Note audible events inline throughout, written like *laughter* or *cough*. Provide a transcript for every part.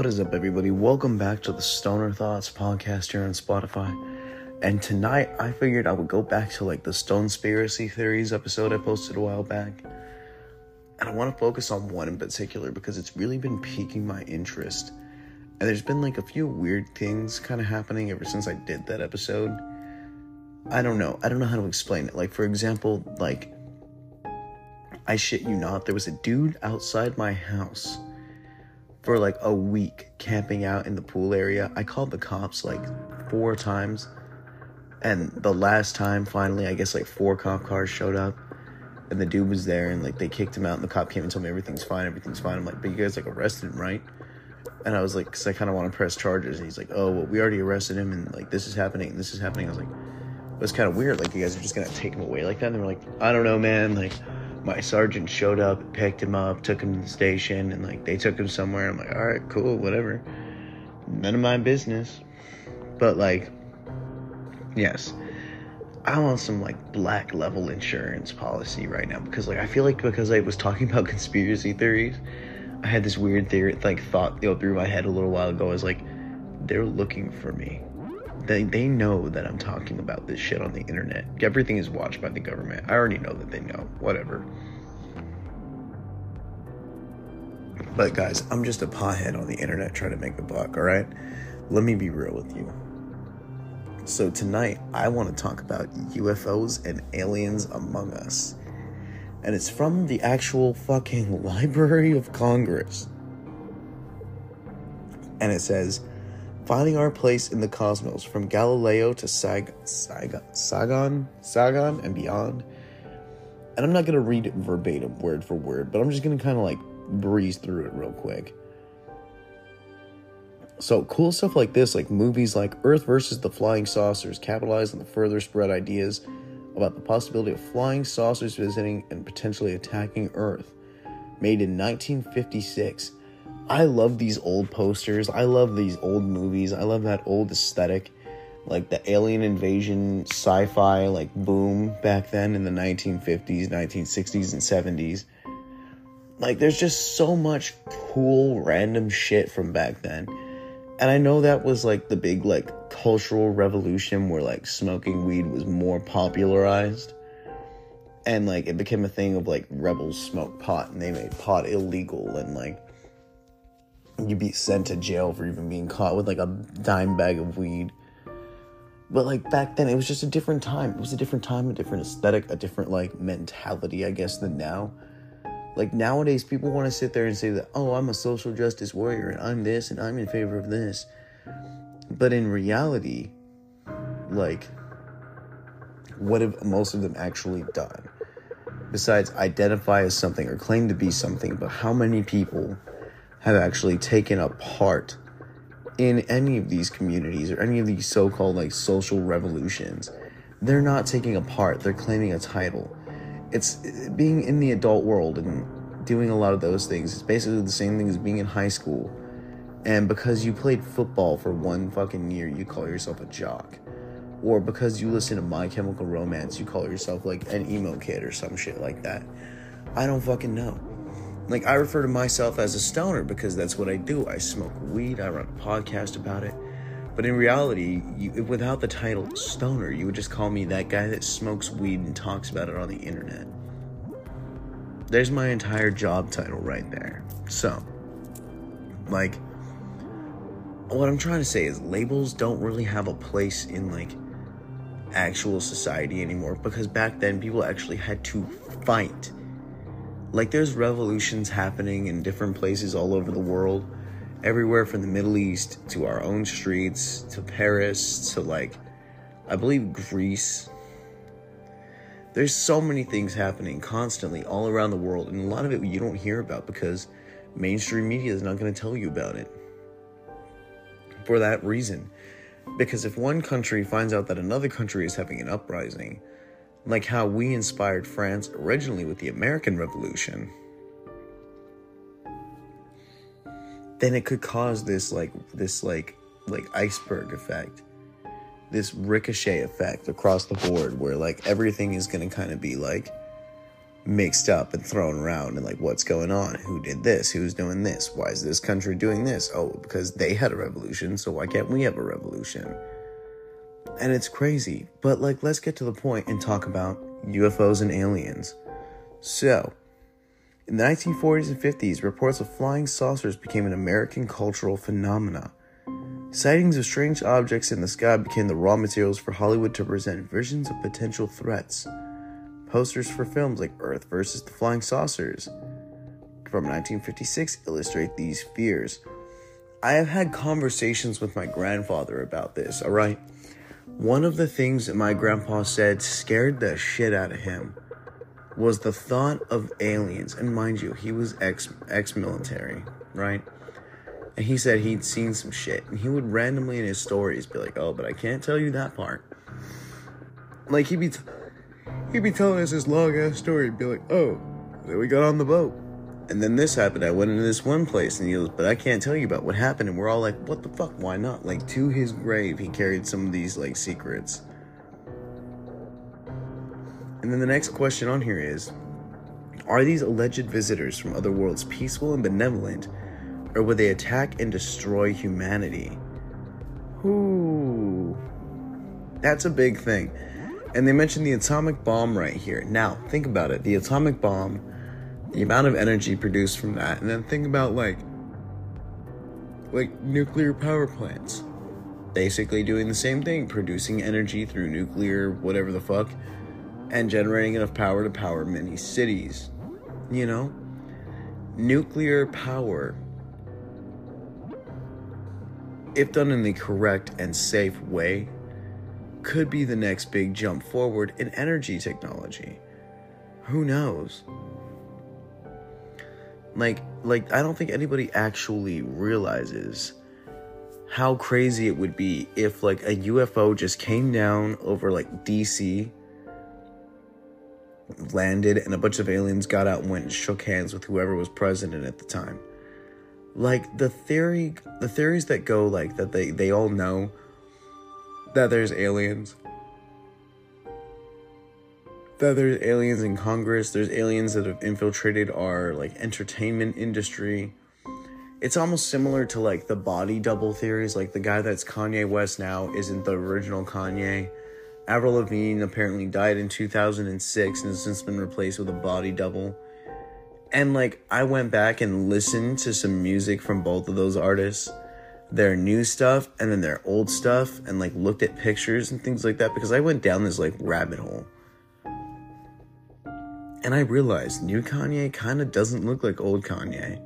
What is up, everybody? Welcome back to the Stoner Thoughts podcast here on Spotify. And tonight, I figured I would go back to like the Stone Spiracy Theories episode I posted a while back. And I want to focus on one in particular because it's really been piquing my interest. And there's been like a few weird things kind of happening ever since I did that episode. I don't know. I don't know how to explain it. Like, for example, like, I shit you not, there was a dude outside my house for like a week camping out in the pool area. I called the cops like four times. And the last time, finally, I guess like four cop cars showed up. And the dude was there and like they kicked him out. And the cop came and told me everything's fine, everything's fine. I'm like, but you guys like arrested him, right? And I was like, because I kind of want to press charges. And he's like, oh, well, we already arrested him and like this is happening and this is happening. I was like, it was kind of weird. Like, you guys are just going to take him away like that. And they were like, I don't know, man. Like, my sergeant showed up, picked him up, took him to the station, and like they took him somewhere. I'm like, all right, cool, whatever. None of my business. But like, yes, I want some like black level insurance policy right now because like I feel like because I was talking *laughs* about conspiracy theories, I had this weird theory like thought go through my head a little while ago. I was like, they're looking for me. They, they know that I'm talking about this shit on the internet. Everything is watched by the government. I already know that they know. Whatever. But guys, I'm just a pothead on the internet trying to make a buck, alright? Let me be real with you. So tonight, I want to talk about UFOs and aliens among us. And it's from the actual fucking *laughs* Library of Congress. And it says, finding our place in the cosmos from Galileo to Sag- Sag- Sagan, Sagan and beyond. And I'm not going to read it verbatim, word for word, but I'm just going to kind of like breeze through it real quick. So, cool stuff like this, like movies like Earth versus the Flying Saucers, capitalize on the further spread ideas about the possibility of flying saucers visiting and potentially attacking Earth. Made in 1956 I love these old posters. I love these old movies. I love that old aesthetic. Like the alien invasion sci fi, like boom back then in the 1950s, 1960s, and 70s. Like there's just so much cool random shit from back then. And I know that was like the big like cultural revolution where like smoking weed was more popularized. And like it became a thing of like rebels smoke pot and they made pot illegal and like you'd be sent to jail for even being caught with like a dime bag of weed. But like back then, it was just a different time. It was a different time, a different aesthetic, a different like mentality, I guess, than now. Like nowadays, people want to sit there and say that, oh, I'm a social justice warrior and I'm this and I'm in favor of this. But in reality, like, what have most of them actually done? Besides identify as something or claim to be something, but how many people have actually taken a part in any of these communities or any of these so-called like social revolutions. They're not taking a part. They're claiming a title. It's being in the adult world and doing a lot of those things it's basically the same thing as being in high school. And because you played football for one fucking year you call yourself a jock. Or because you listen to my chemical romance you call yourself like an emo kid or some shit like that. I don't fucking know like I refer to myself as a stoner because that's what I do. I smoke weed. I run a podcast about it. But in reality, you, without the title stoner, you would just call me that guy that smokes weed and talks about it on the internet. There's my entire job title right there. So, like, what I'm trying to say is labels don't really have a place in like actual society anymore because back then people actually had to fight like there's revolutions happening in different places all over the world. Everywhere from the middle east to our own streets to paris to like i believe greece. There's so many things happening constantly all around the world and a lot of it you don't hear about because mainstream media is not going to tell you about it. For that reason. Because if one country finds out that another country is having an uprising like how we inspired France originally with the American Revolution, then it could cause this like this like like iceberg effect, this ricochet effect across the board where like everything is going to kind of be like mixed up and thrown around and like what's going on? Who did this? Who's doing this? Why is this country doing this? Oh because they had a revolution so why can't we have a revolution and it's crazy but like let's get to the point and talk about ufos and aliens so in the 1940s and 50s reports of flying saucers became an american cultural phenomena sightings of strange objects in the sky became the raw materials for hollywood to present visions of potential threats Posters for films like Earth versus the Flying Saucers from 1956 illustrate these fears. I have had conversations with my grandfather about this, alright? One of the things that my grandpa said scared the shit out of him was the thought of aliens. And mind you, he was ex ex military, right? And he said he'd seen some shit. And he would randomly in his stories be like, oh, but I can't tell you that part. Like, he'd be. He'd be telling us his long ass story and be like, oh, then we got on the boat. And then this happened. I went into this one place and he goes, but I can't tell you about what happened. And we're all like, what the fuck? Why not? Like, to his grave, he carried some of these, like, secrets. And then the next question on here is Are these alleged visitors from other worlds peaceful and benevolent, or would they attack and destroy humanity? Ooh. That's a big thing. And they mentioned the atomic bomb right here. Now, think about it. The atomic bomb, the amount of energy produced from that, and then think about like like nuclear power plants. Basically doing the same thing, producing energy through nuclear whatever the fuck and generating enough power to power many cities. You know? Nuclear power if done in the correct and safe way could be the next big jump forward in energy technology. Who knows? Like like I don't think anybody actually realizes how crazy it would be if like a UFO just came down over like DC landed and a bunch of aliens got out and went and shook hands with whoever was president at the time. Like the theory the theories that go like that they they all know that there's aliens. That there's aliens in Congress, there's aliens that have infiltrated our like entertainment industry. It's almost similar to like the body double theories, like the guy that's Kanye West now isn't the original Kanye. Avril Lavigne apparently died in 2006 and has since been replaced with a body double. And like I went back and listened to some music from both of those artists their new stuff and then their old stuff and like looked at pictures and things like that because I went down this like rabbit hole. And I realized new Kanye kind of doesn't look like old Kanye.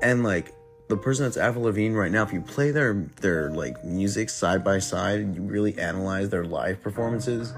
And like the person that's Avril Lavigne right now, if you play their their like music side by side and you really analyze their live performances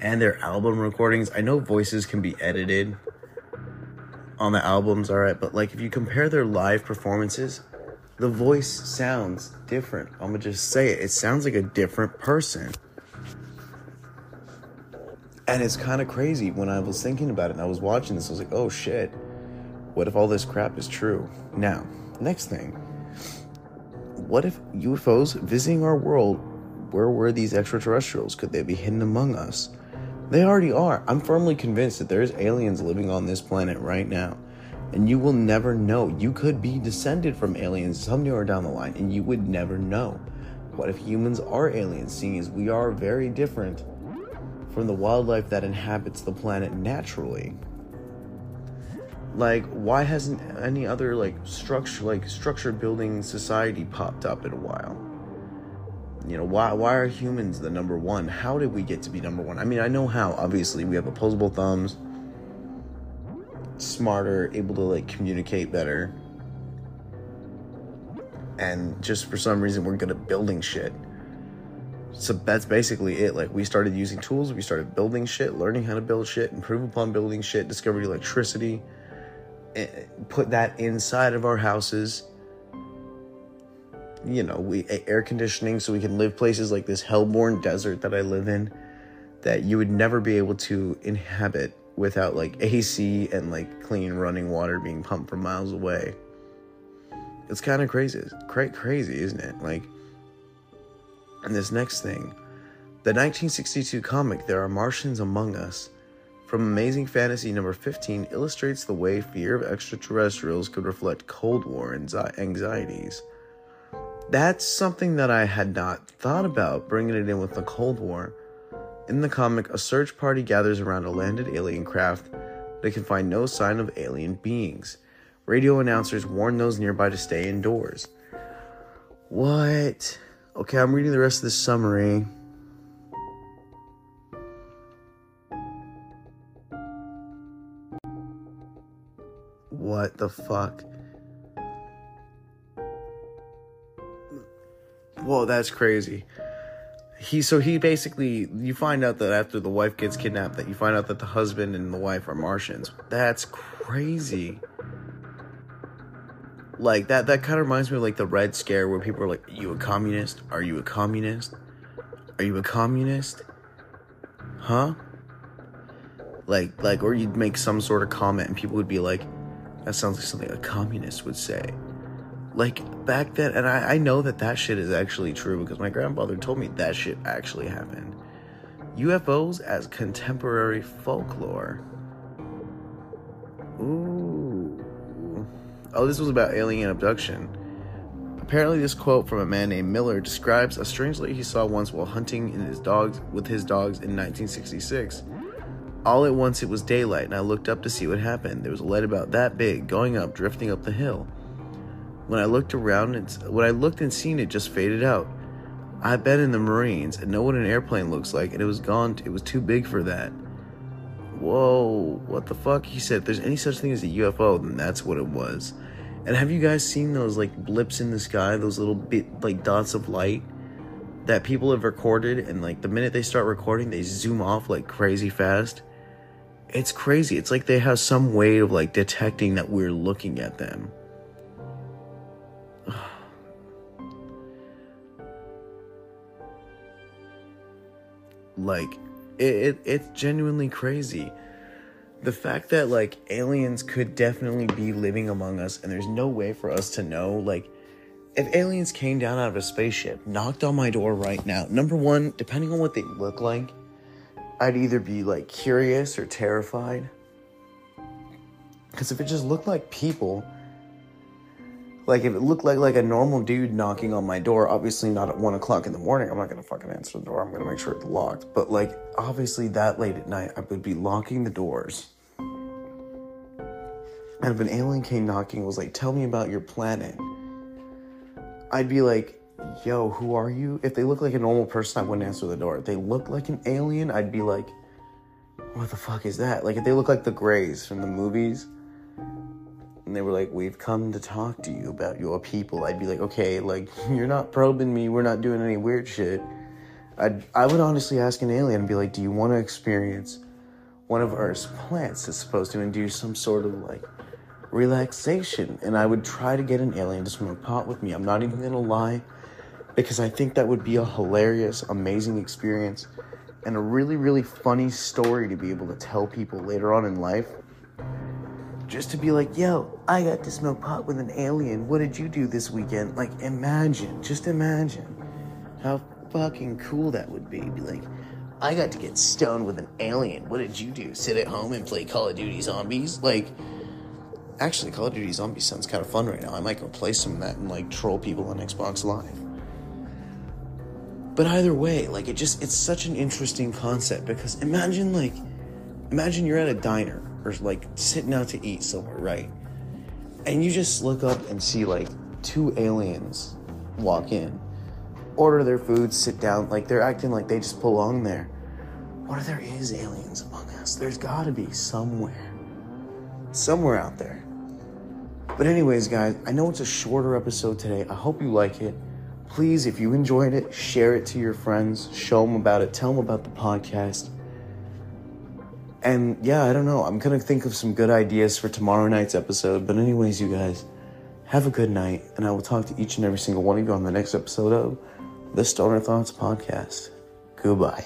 and their album recordings, I know voices can be edited on the albums, all right, but like if you compare their live performances, the voice sounds different. I'm gonna just say it. It sounds like a different person. And it's kind of crazy when I was thinking about it and I was watching this. I was like, oh shit, what if all this crap is true? Now, next thing, what if UFOs visiting our world, where were these extraterrestrials? Could they be hidden among us? They already are. I'm firmly convinced that there's aliens living on this planet right now. And you will never know. You could be descended from aliens somewhere down the line, and you would never know. What if humans are aliens, seeing as we are very different from the wildlife that inhabits the planet naturally? Like, why hasn't any other like structure, like structured building society popped up in a while? You know, why why are humans the number one? How did we get to be number one? I mean, I know how. Obviously, we have opposable thumbs, smarter, able to like communicate better. And just for some reason, we're good at building shit. So that's basically it. Like, we started using tools, we started building shit, learning how to build shit, improve upon building shit, discovered electricity, eh, put that inside of our houses you know, we air conditioning so we can live places like this hellborn desert that I live in that you would never be able to inhabit without like AC and like clean running water being pumped from miles away. It's kind of crazy. It's crazy, isn't it? Like, and this next thing, the 1962 comic "There Are Martians Among Us" from Amazing Fantasy number 15 illustrates the way fear of extraterrestrials could reflect Cold War anxieties. That's something that I had not thought about, bringing it in with the Cold War. In the comic, a search party gathers around a landed alien craft. But they can find no sign of alien beings. Radio announcers warn those nearby to stay indoors. What? Okay, I'm reading the rest of the summary. What the fuck? Whoa, that's crazy. He so he basically you find out that after the wife gets kidnapped that you find out that the husband and the wife are Martians. That's crazy. Like that that kind of reminds me of like the Red Scare where people are like, Are you a communist? Are you a communist? Are you a communist? Huh? Like like or you'd make some sort of comment and people would be like, that sounds like something a communist would say. Like back then, and I, I know that that shit is actually true because my grandfather told me that shit actually happened. UFOs as contemporary folklore. Ooh. Oh, this was about alien abduction. Apparently, this quote from a man named Miller describes a strange lady he saw once while hunting in his dogs with his dogs in 1966. All at once it was daylight, and I looked up to see what happened. There was a light about that big, going up, drifting up the hill. When I looked around, and when I looked and seen it, just faded out. I've been in the Marines and know what an airplane looks like, and it was gone. It was too big for that. Whoa, what the fuck? He said, if there's any such thing as a UFO, then that's what it was. And have you guys seen those like blips in the sky, those little bit like dots of light that people have recorded? And like the minute they start recording, they zoom off like crazy fast it's crazy. It's like they have some way of like detecting that we're looking at them. *sighs* like it, it it's genuinely crazy. The fact that like aliens could definitely be living among us and there's no way for us to know like if aliens came down out of a spaceship, knocked on my door right now, number one, depending on what they look like, I'd either be like curious or terrified. Because if it just looked like people, like if it looked like like a normal dude knocking on my door, obviously not at one o'clock in the morning, I'm not gonna fucking answer the door. I'm gonna make sure it's locked. But like obviously that late at night, I would be locking the doors. And if an alien came knocking, and was like, "Tell me about your planet," I'd be like, yo, who are you? If they look like a normal person, I wouldn't answer the door. If they look like an alien, I'd be like, what the fuck is that? Like, if they look like the Greys from the movies, they were like, we've come to talk to you about your people, I'd be like, okay, like, *laughs* you're not probing me, we're not doing any weird shit. I'd, I would honestly ask an alien and be like, do you want to experience one of Earth's plants that's supposed to induce some sort of like relaxation? And I would try to get an alien to a pot with me. I'm not even gonna lie because I think that would be a hilarious, amazing experience and a really, really funny story to be able to tell people later on in life. Just to be like, yo, I got to smoke pot with an alien. What did you do this weekend? Like, imagine, just imagine how fucking cool that would be. Be like, I got to get stoned with an alien. What did you do? Sit at home and play Call of Duty Zombies? Like, actually, Call of Duty Zombies sounds kind of fun right now. I might go play some of that and like troll people on Xbox Live. But either way, like it just it's such an interesting concept because imagine like imagine you're at a diner or like sitting out to eat somewhere, right? And you just look up and see like two aliens walk in, order their food, sit down, like they're acting like they just belong there. What if there is aliens among us? There's gotta be somewhere. Somewhere out there. But anyways, guys, I know it's a shorter episode today. I hope you like it please, if you enjoyed it, share it to your friends, show them about it, tell them about the podcast. And yeah, I don't know. I'm going to think of some good ideas for tomorrow night's episode. But, anyways, you guys, have a good night. And I will talk to each and every single one of you on the next episode of the Stoner Thoughts Podcast. Goodbye.